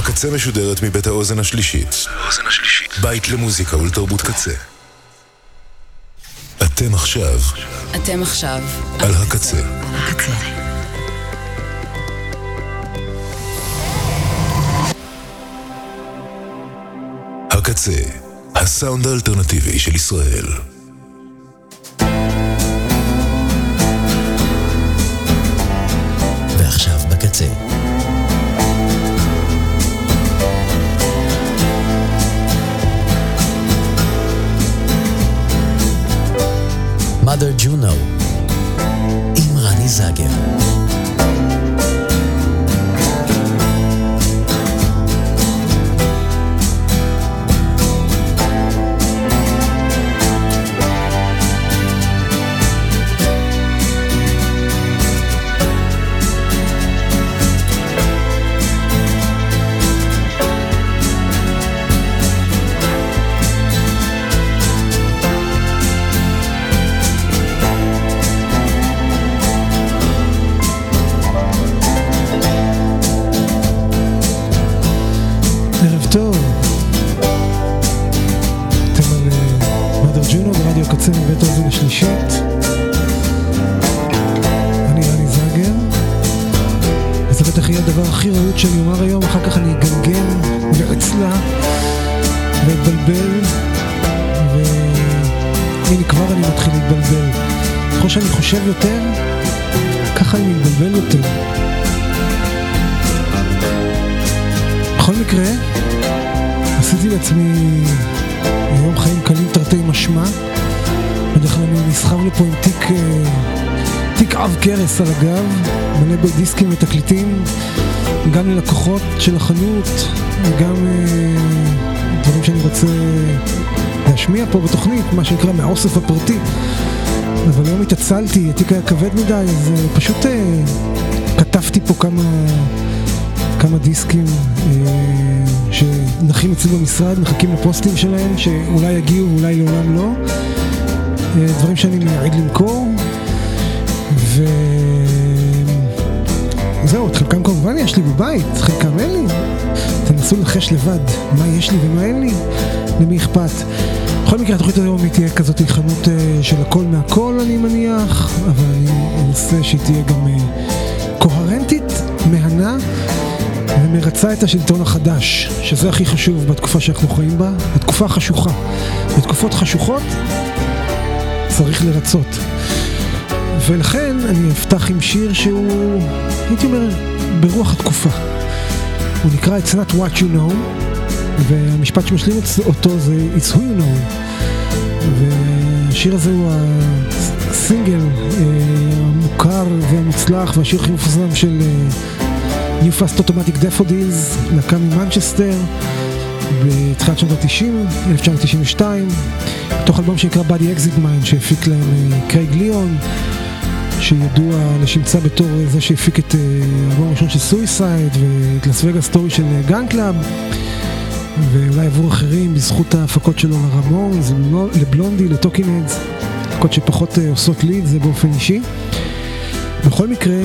הקצה משודרת מבית האוזן השלישית. בית למוזיקה ולתרבות קצה. אתם עכשיו אתם עכשיו על הקצה. הקצה. הקצה, הסאונד האלטרנטיבי של ישראל. ועכשיו בקצה. Mother Juno עם רני זגר. עשיתי לעצמי היום חיים קלים תרתי משמע. בדרך כלל אני נסחב לי פה עם תיק, אה, תיק עב כרס על הגב, מלא בדיסקים ותקליטים, גם ללקוחות של החנות, וגם אה, דברים שאני רוצה להשמיע פה בתוכנית, מה שנקרא מהאוסף הפרטי. אבל היום התעצלתי, התיק היה כבד מדי, אז אה, פשוט כתבתי פה כמה... כמה דיסקים שנחים אצלי במשרד, מחכים לפוסטים שלהם, שאולי יגיעו ואולי לעולם לא. אה, דברים שאני מייעד למכור. וזהו, את חלקם כמובן יש לי בבית, חלקם אין לי. תנסו לנחש לבד מה יש לי ומה אין לי, למי אכפת. בכל מקרה, התוכנית היום היא תהיה כזאת חנות אה, של הכל מהכל, אני מניח, אבל אני אנסה שהיא תהיה גם אה, קוהרנטית, מהנה. ומרצה את השלטון החדש, שזה הכי חשוב בתקופה שאנחנו חיים בה, בתקופה החשוכה. בתקופות חשוכות צריך לרצות. ולכן אני אפתח עם שיר שהוא, הייתי אומר, ברוח התקופה. הוא נקרא It's not what you know, והמשפט שמשלים אותו זה It's who you know. והשיר הזה הוא הסינגל אה, המוכר והמוצלח והשיר הכי מפורסם של... אה, New Fast Automatic Daffodils, להקה ממנצ'סטר, בתחילת שנות ה-90, 1992, בתוך אלבום שנקרא Body Exit Mind, שהפיק להם קרייג ליאון, שידוע לשמצה בתור זה שהפיק את האלבום הראשון של Suicide, ואת Las Vegas Story של Gun Club, ואולי עבור אחרים, בזכות ההפקות שלו לרמונס, לבלונדי, לטוקינדס, הפקות שפחות עושות לי את זה באופן אישי. בכל מקרה,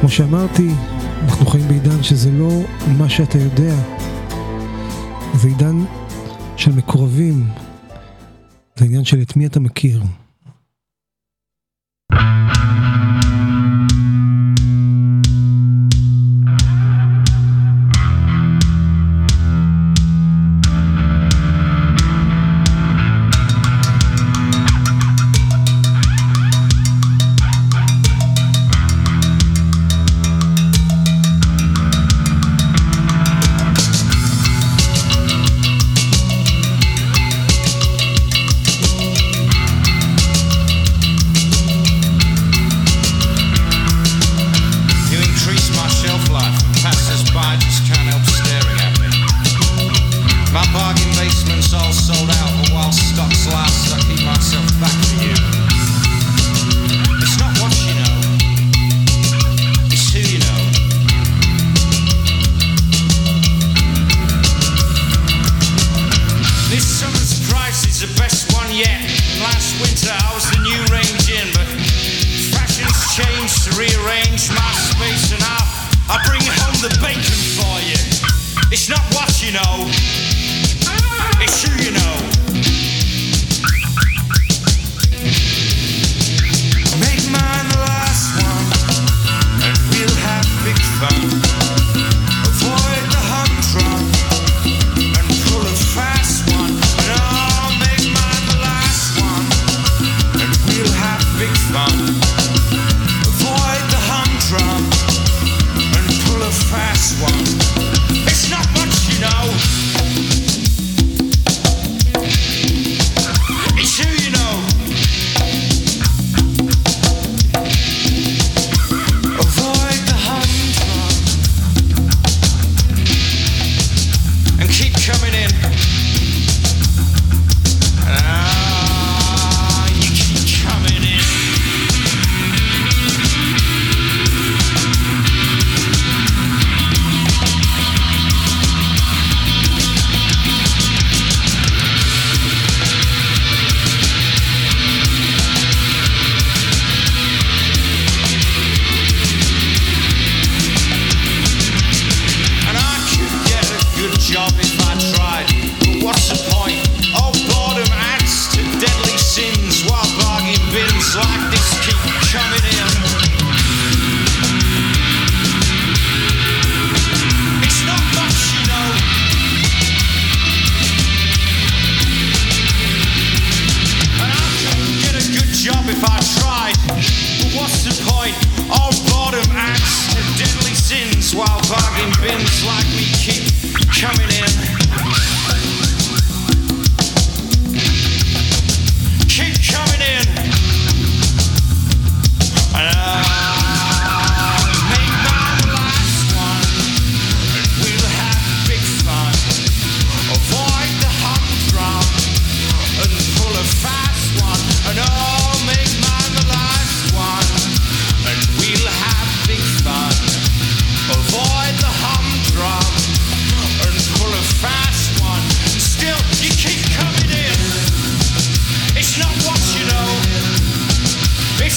כמו שאמרתי, אנחנו חיים בעידן שזה לא מה שאתה יודע, זה עידן של מקורבים, זה עניין של את מי אתה מכיר.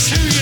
to you.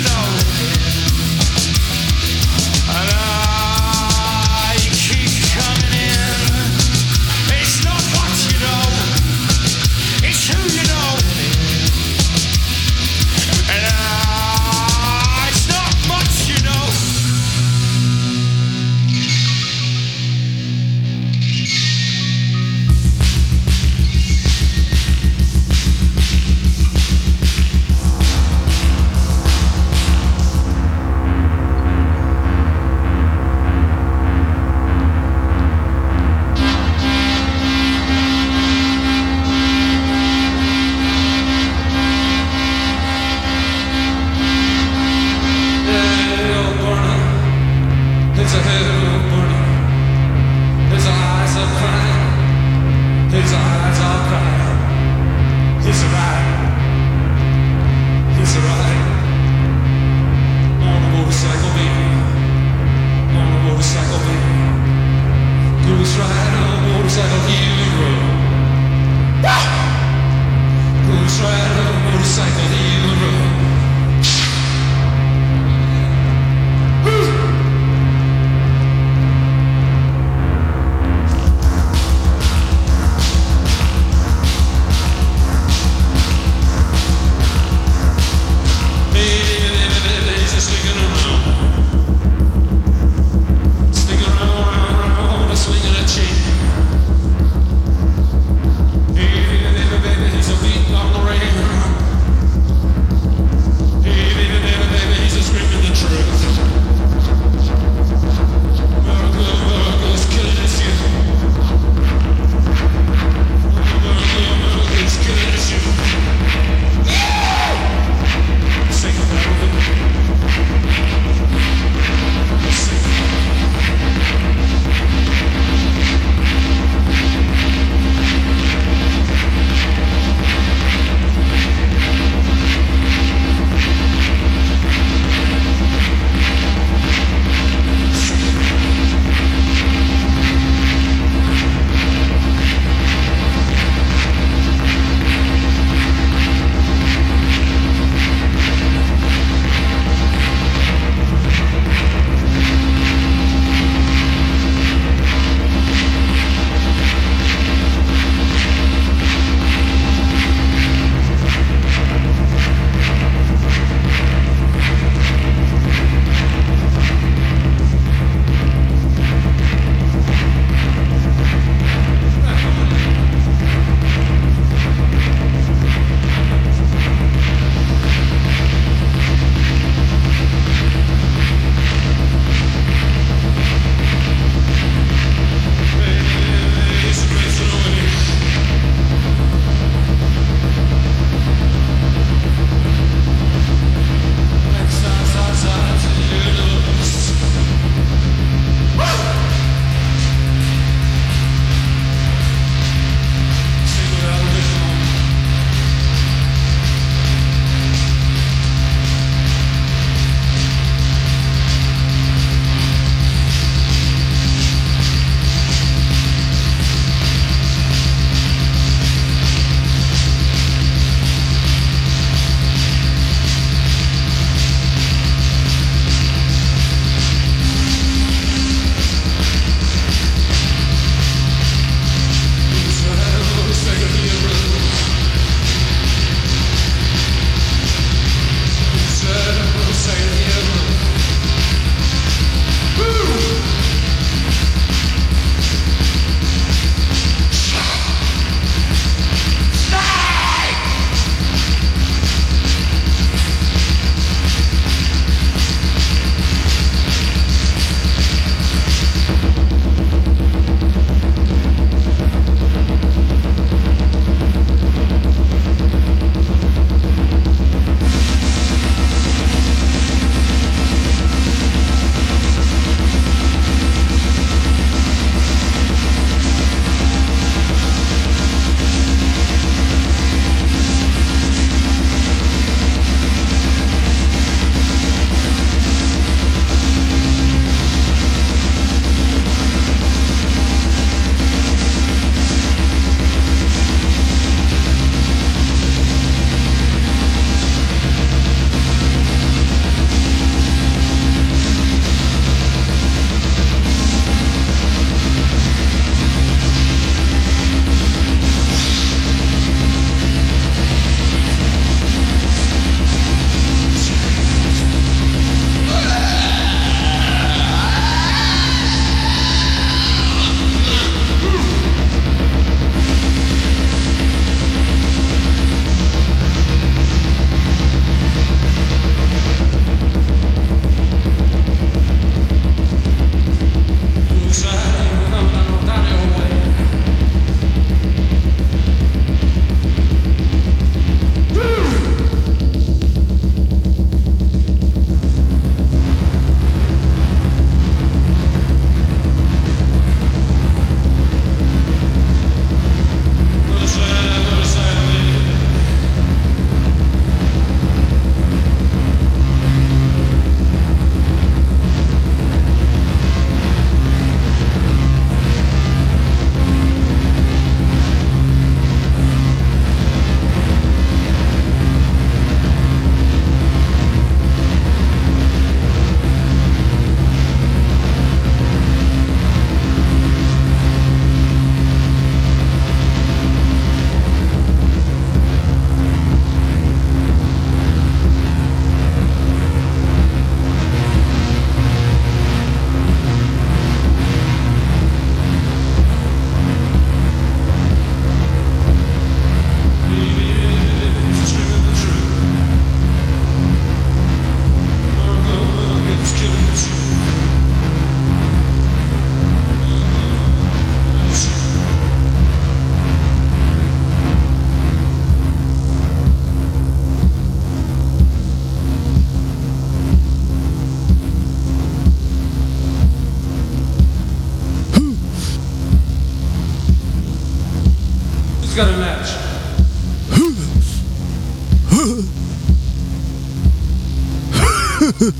שמענו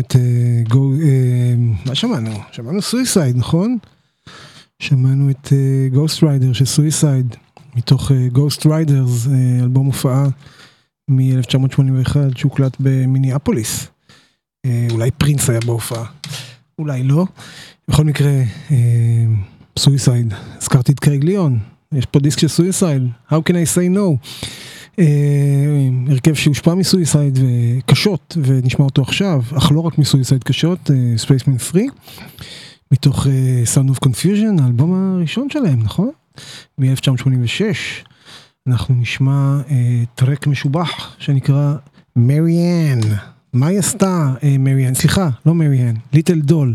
את גו... מה שמענו? שמענו Suicide, נכון? שמענו את Ghost Rider של Suicide, מתוך Ghost Riders, אלבום הופעה מ-1981 שהוקלט במיניאפוליס. אולי פרינס היה בהופעה, אולי לא. בכל מקרה, Suicide, הזכרתי את קרייג ליאון, יש פה דיסק של Suicide, How can I say no? הרכב שהושפע מ Suicide קשות ונשמע אותו עכשיו, אך לא רק מ Suicide קשות, Spacemen 3, מתוך Sound of Confusion, האלבום הראשון שלהם, נכון? מ-1986, אנחנו נשמע טרק משובח שנקרא Mary Anne. מה היא עשתה Mary Anne? סליחה, לא Mary Anne, Little Doll.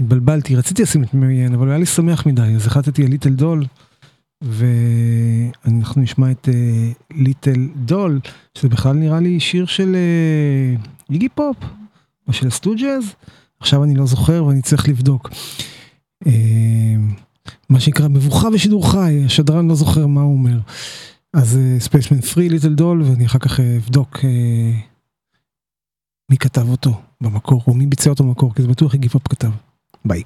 התבלבלתי, רציתי לשים את Mary Anne, אבל היה לי שמח מדי, אז החלטתי על Little Doll. ואנחנו נשמע את Little Doll, שזה בכלל נראה לי שיר של איגי פופ, או של Stooges, עכשיו אני לא זוכר ואני צריך לבדוק. מה שנקרא מבוכה בשידור חי, השדרן לא זוכר מה הוא אומר. אז Spacemen Three Little Doll, ואני אחר כך אבדוק מי כתב אותו במקור, או מי ביצע אותו במקור, כי זה בטוח איגי פופ כתב. ביי.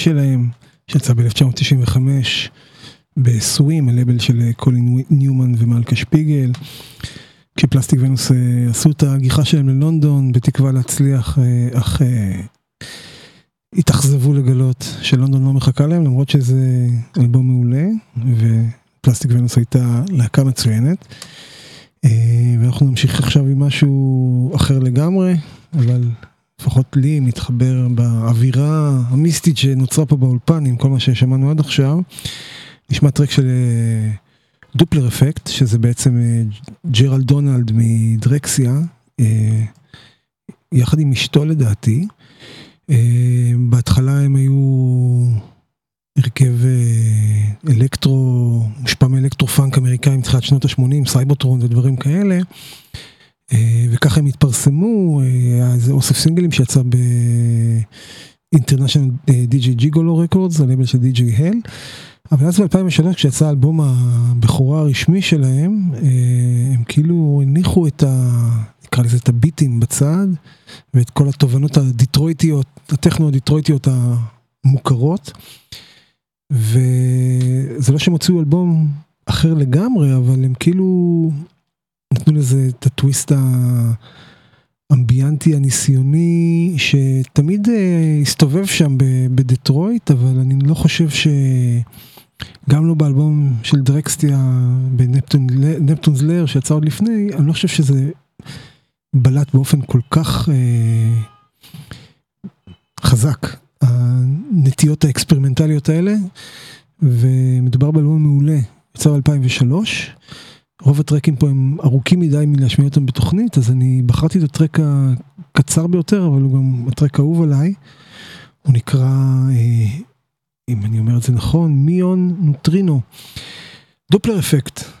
שלהם, שיצא ב-1995 בסווים, הלבל של אה, קולין ניומן ומלכה שפיגל. כשפלסטיק ונוס uh, עשו את הגיחה שלהם ללונדון בתקווה להצליח, uh, אך התאכזבו לגלות שלונדון לא מחכה להם, למרות שזה אלבום מעולה, ופלסטיק ונוס הייתה להקה מצוינת. אה, ואנחנו נמשיך עכשיו עם משהו אחר לגמרי, אבל לפחות לי מתחבר באווירה המיסטית שנוצרה פה באולפן עם כל מה ששמענו עד עכשיו. נשמע טרק של אה, Dopplereffekt, שזה בעצם אה, ג'רלד דונלד מ Drexciya, יחד עם אשתו לדעתי. בהתחלה הם היו הרכב אה, אלקטרו, מושפע מאלקטרו פאנק אמריקאי מתחילת שנות ה-80, Cybotron ודברים כאלה. אה, וככה הם התפרסמו, היה אה, איזה אוסף סינגלים שיצא באינטרנשיונל די.ג'יי ג'יגולו רקורדס, הלבל של די.ג'יי הל. אבל אז ב-2003 כשיצא האלבום הבכורה הרשמי שלהם, הם כאילו הניחו את ה... נקרא לזה את הביטים בצד, ואת כל התובנות הדיטרויטיות, הטכנו הדיטרויטיות המוכרות. וזה לא שהם הוציאו אלבום אחר לגמרי, אבל הם כאילו נתנו לזה את הטוויסט האמביאנטי הניסיוני, שתמיד אה, הסתובב שם בדטרויט, אבל אני לא חושב ש... גם לא באלבום של דרקסטיה בנפטונס לר שיצא עוד לפני, אני לא חושב שזה בלט באופן כל כך אה, חזק. הנטיות האקספרימנטליות האלה, ומדובר באלבום מעולה, יצא ב-2003. רוב הטרקים פה הם ארוכים מדי מלהשמיע אותם בתוכנית, אז אני בחרתי את הטרק הקצר ביותר, אבל הוא גם הטרק האהוב עליי. הוא נקרא, אה, אם אני אומר את זה נכון, מיון נוטרינו. דופלר אפקט.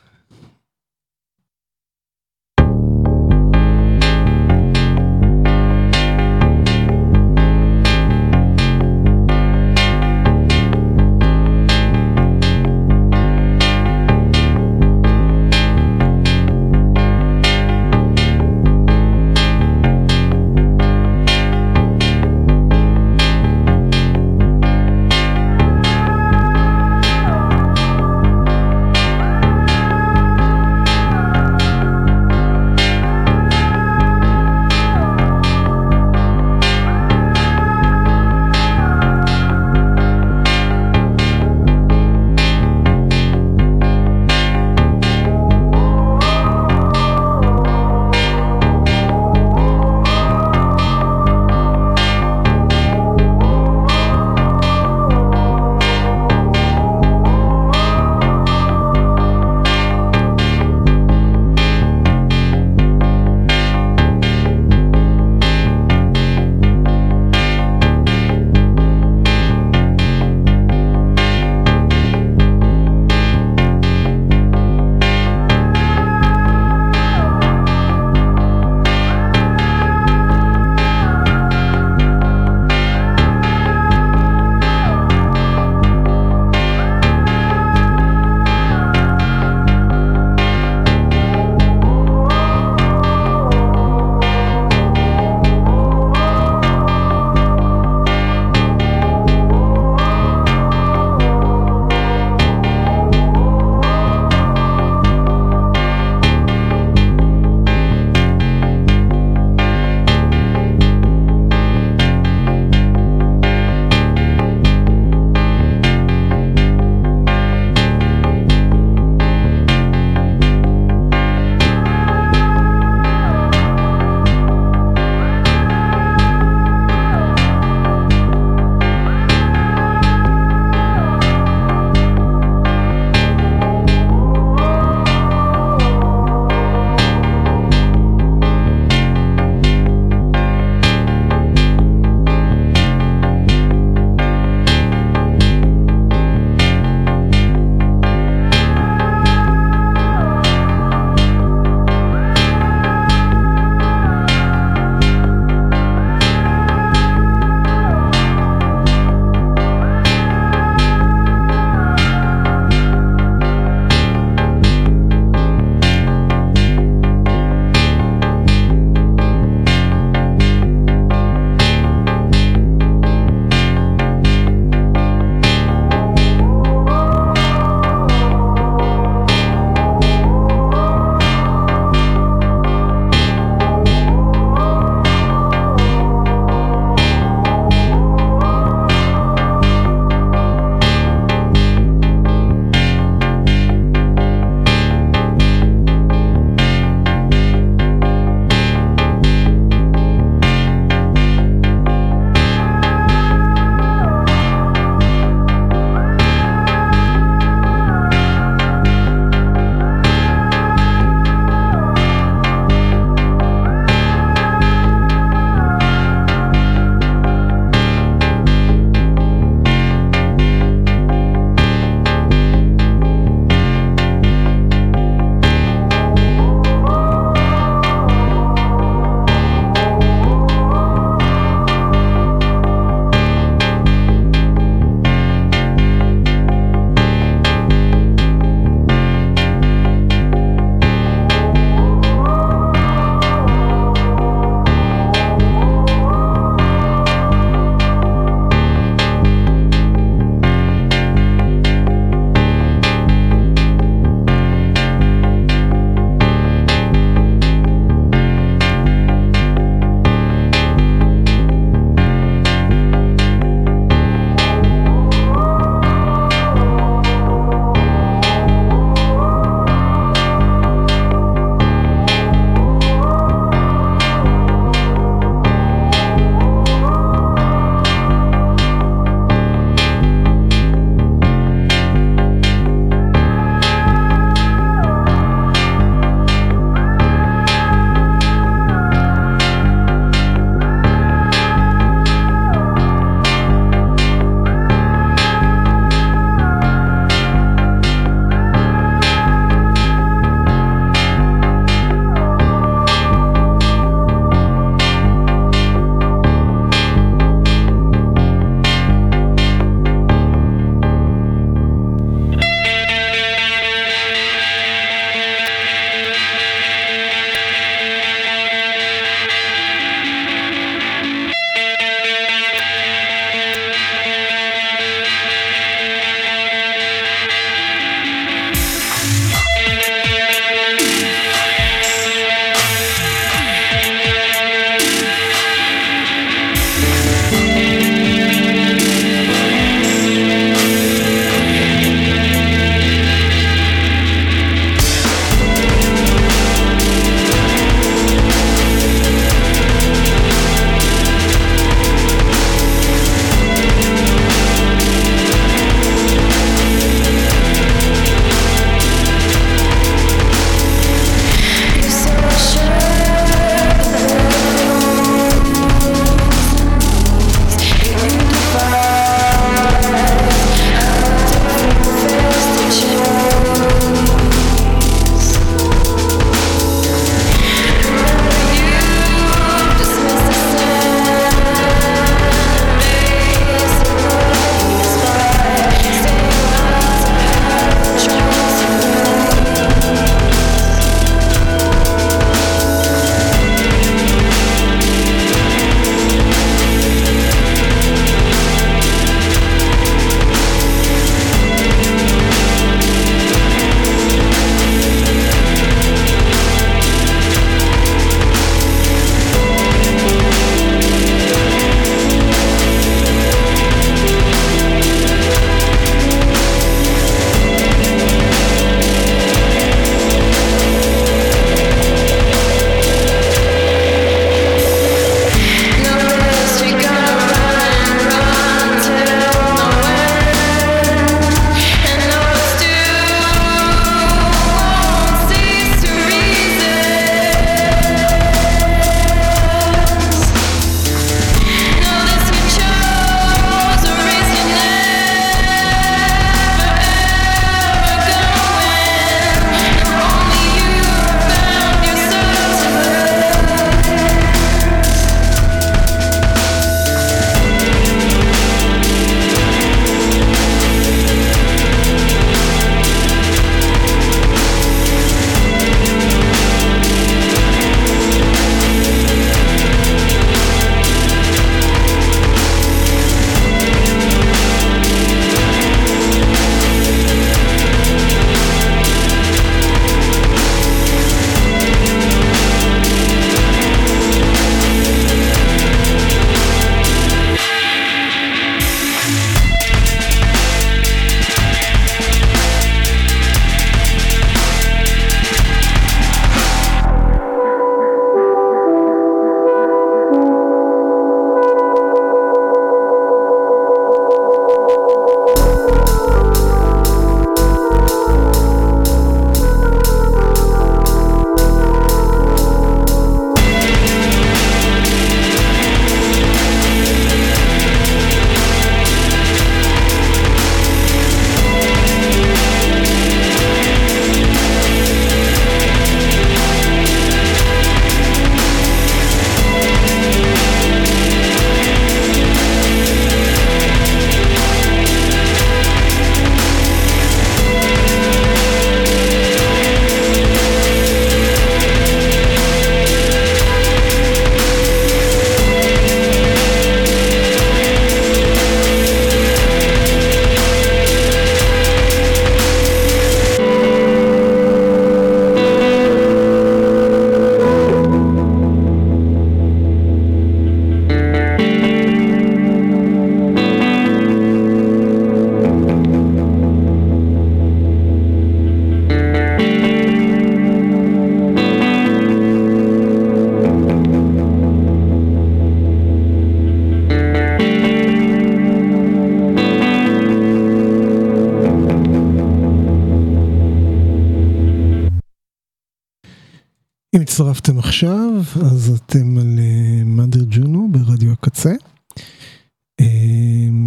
הצטרפתם עכשיו, אז אתם על Mother Juno ברדיו הקצה.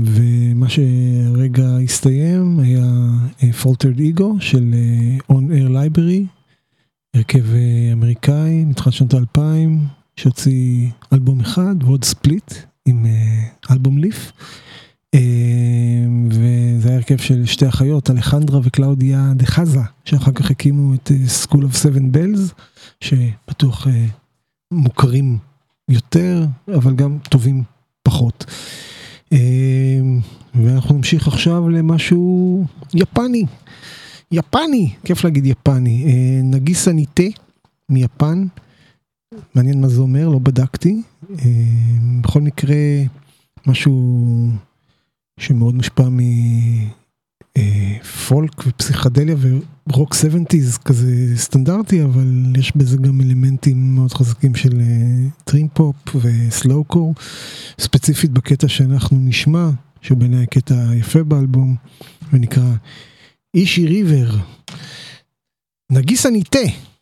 ומה שהרגע הסתיים היה Faltered Ego של On Air Library, הרכב אמריקאי מתחילת שנות האלפיים, שהוציא אלבום אחד ועוד ספליט עם Album Leaf. וזה היה הרכב של שתי אחיות, אלחנדרה וקלאודיה דה חזה, שאחר כך הקימו את School of Seven Bells, שבטוח מוכרים יותר, אבל גם טובים פחות. ואנחנו נמשיך עכשיו למשהו יפני, יפני, כיף להגיד יפני, נגיסה ניטה מיפן, מעניין מה זה אומר, לא בדקתי, בכל מקרה משהו שמאוד מושפע מפולק ופסיכדליה ורוק 70's כזה סטנדרטי, אבל יש בזה גם אלמנטים מאוד חזקים של טרים פופ וסלואו קור, ספציפית בקטע שאנחנו נשמע, שהוא בעיניי הקטע היפה באלבום, ונקרא אישי ריבר, נגיס הניטה.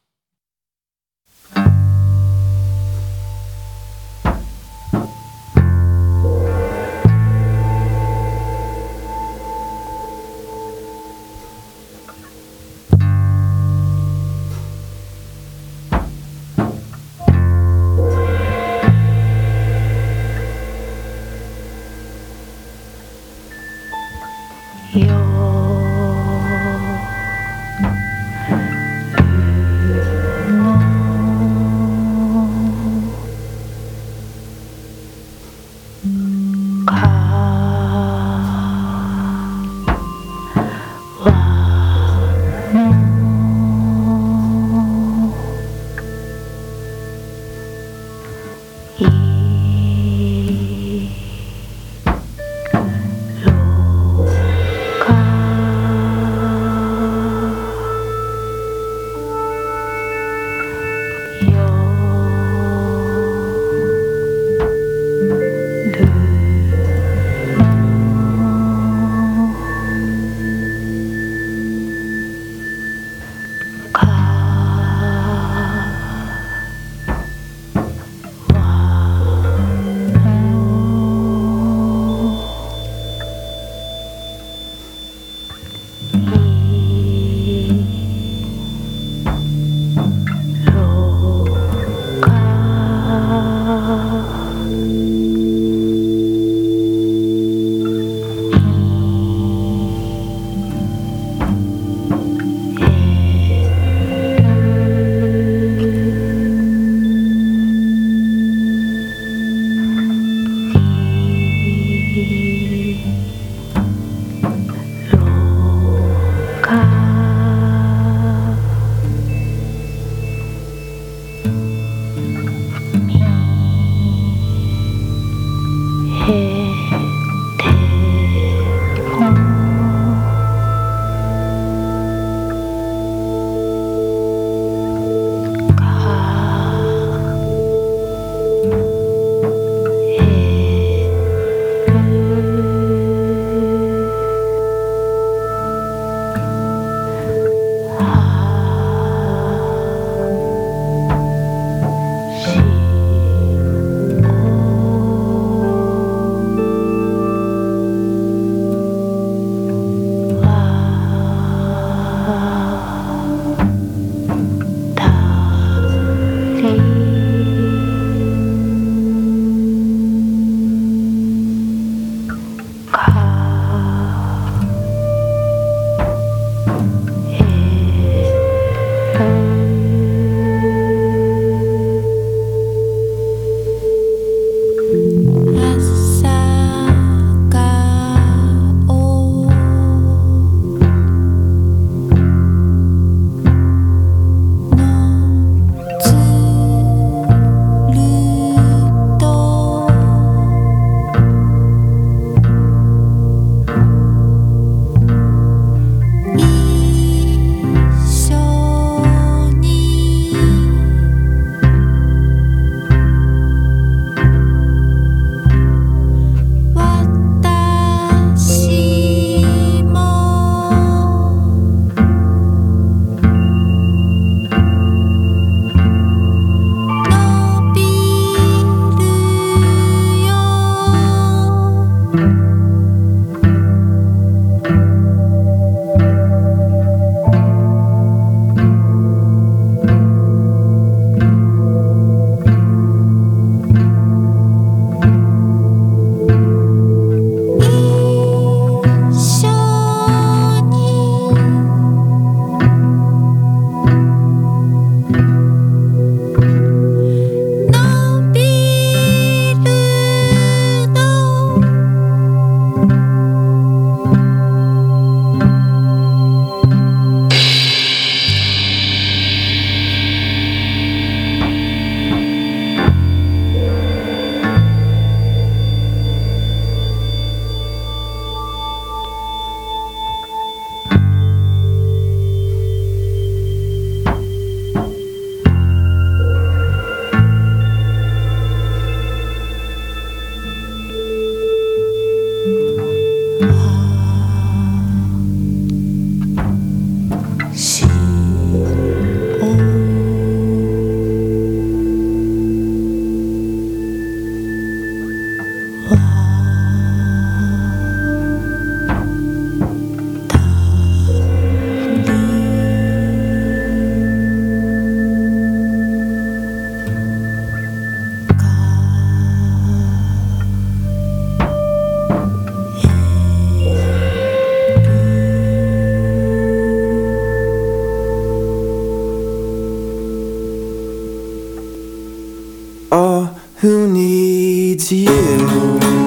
to you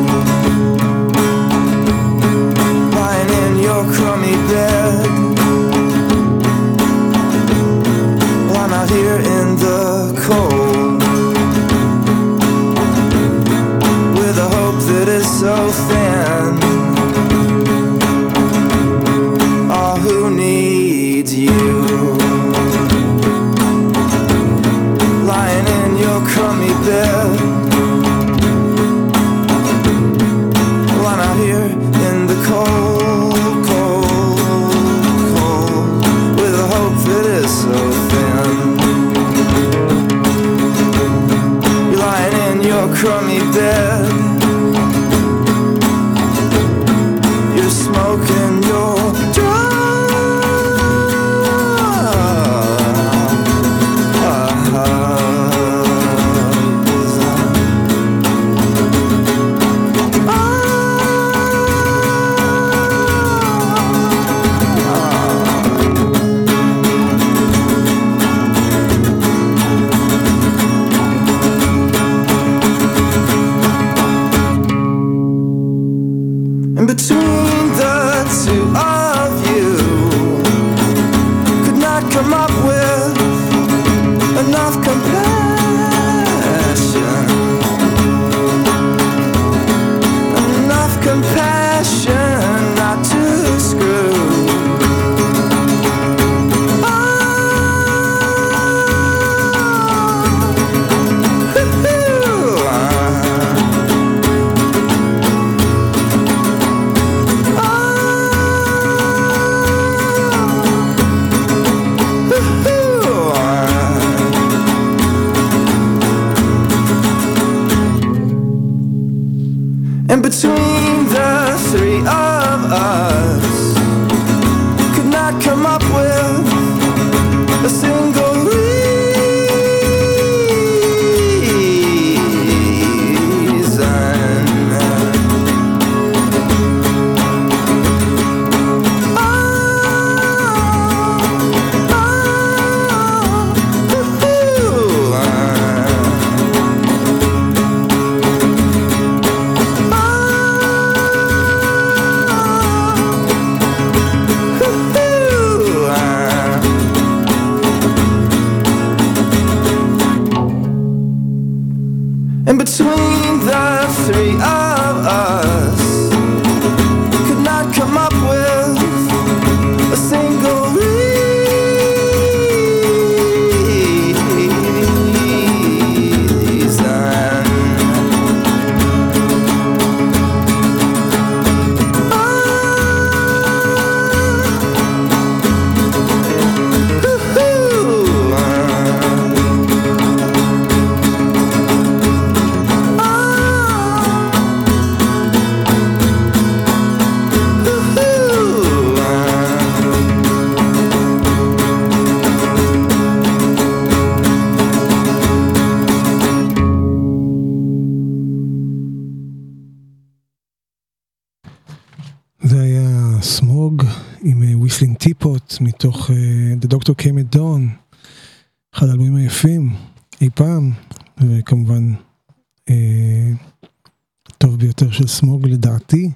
טוב ביותר של Smog לדעתי.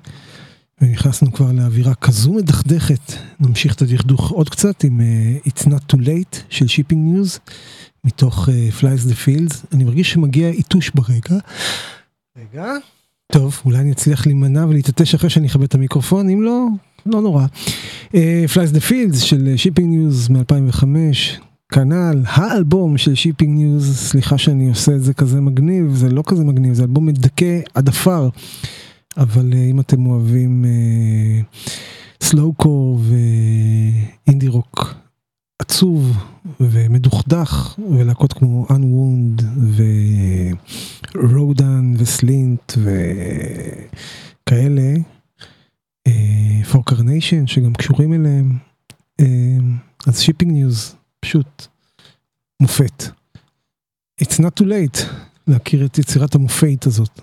ונכנסנו כבר לאווירה כזו מדכדכת, נמשיך את הדכדוך עוד קצת עם אה, It's Not Too Late של Shipping News, מתוך אה, Flies the Fields. אני מרגיש שמגיע איתוש ברגע. רגע. טוב, אולי אני אצליח להימנע ולהתעטש אחרי שאני אכבה את המיקרופון, אם לא, לא נורא. Flies the Fields של Shipping News מ-2005, כנ"ל, האלבום של Shipping News, סליחה שאני עושה את זה כזה מגניב, זה לא כזה מגניב, זה אלבום מדכא עד עפר, אבל אה, אם אתם אוהבים slowcore ואינדי רוק עצוב ומדוכדך, ולהקות כמו Unwound ו Rodan ו Slint וכאלה, For Carnation שגם קשורים אליהם, אה, אז Shipping News פשוט מופת. It's not too late להכיר את יצירת המופת הזאת.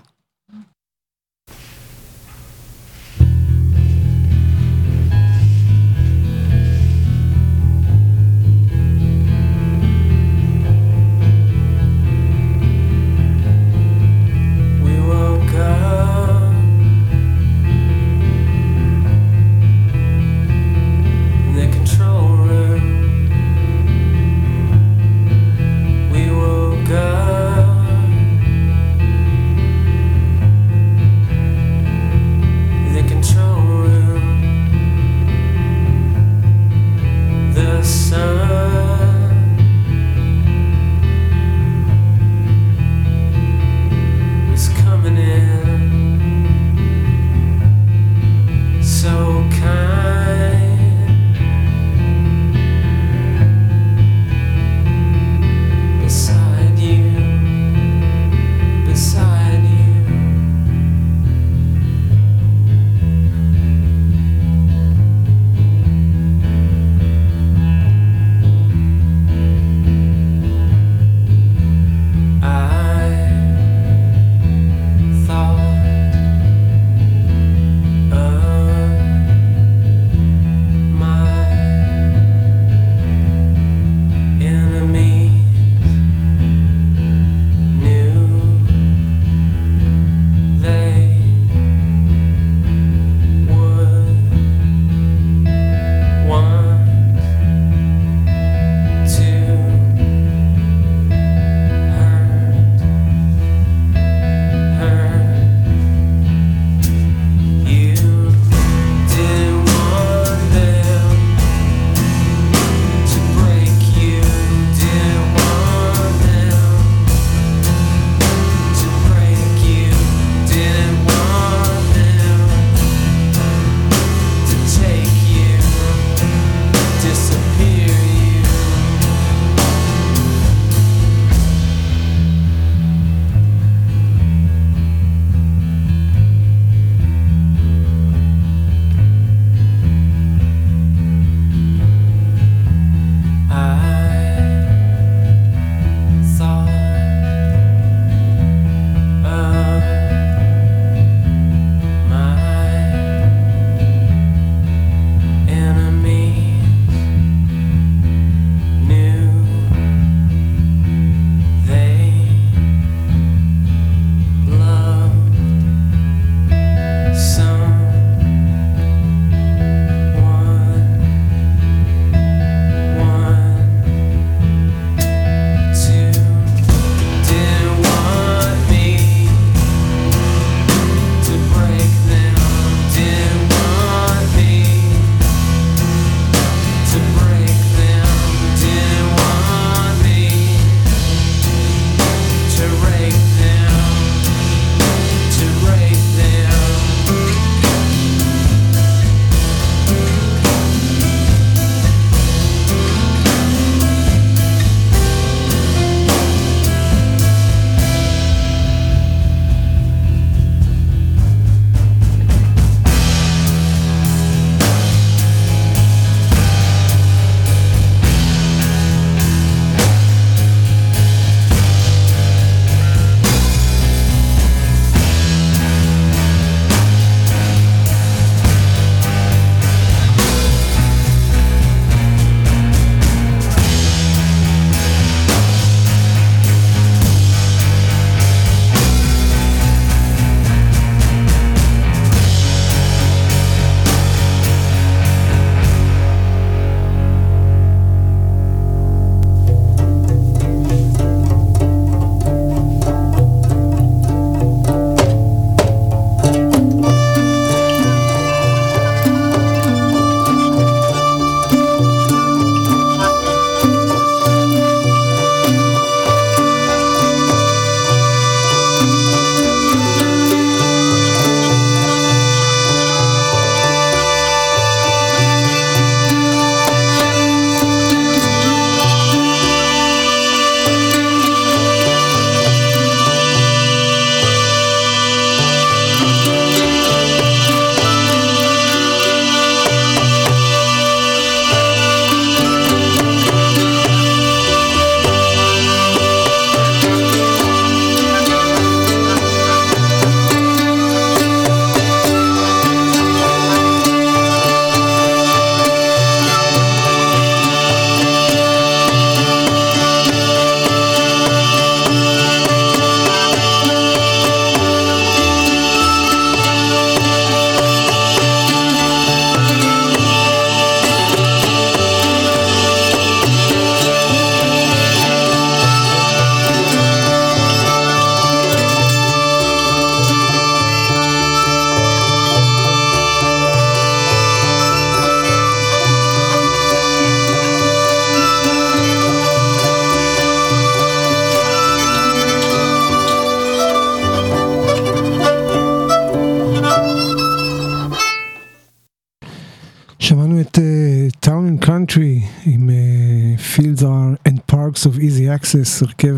Access, הרכב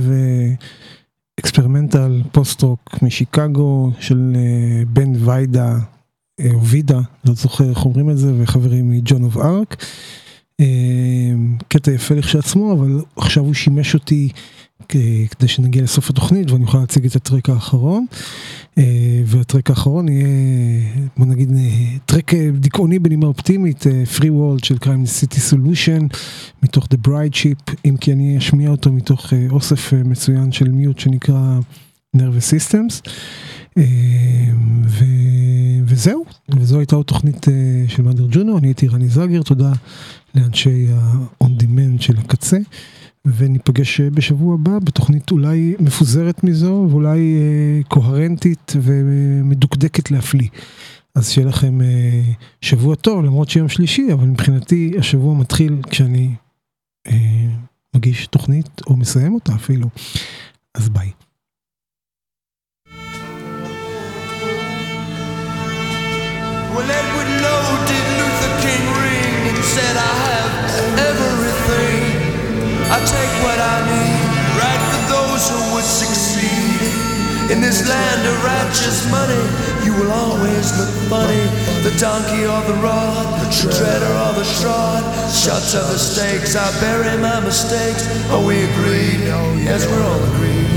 experimental פוסט-רוק משיקגו של בן ויידה, או וידה, לא זוכר איך אומרים את זה, וחברים מ Joan of Arc. קטע יפה לכשעצמו, אבל עכשיו הוא שימש אותי כדי שנגיע לסוף התוכנית ואני אוכל להציג את הטרק האחרון. והטרק האחרון יהיה, בוא נגיד, טרק דיכאוני בנימה אופטימית, Free World של Crime City Solution, מתוך The Bride Ship, אם כי אני אשמיע אותו מתוך אוסף מצוין של מיוט שנקרא Nervous Systems. ו... וזהו, וזו הייתה עוד תוכנית של מאדר ג'ונו, אני הייתי רני זאגר, תודה לאנשי ה-on demand של הקצה. וניפגש בשבוע הבא בתוכנית אולי מפוזרת מזו ואולי אה, קוהרנטית ומדוקדקת להפליא. אז שיהיה לכם אה, שבוע טוב למרות שיום שלישי אבל מבחינתי השבוע מתחיל כשאני אה, מגיש תוכנית או מסיים אותה אפילו. אז ביי. Well, Edward Lowe did Luther King ring and said, I have take what I need, right for those who would succeed. In this land of righteous money, you will always look funny. The donkey or the rod, the treader or the shod, shots of the stakes. I bury my mistakes. Are we agreed? Yes, we're all agreed.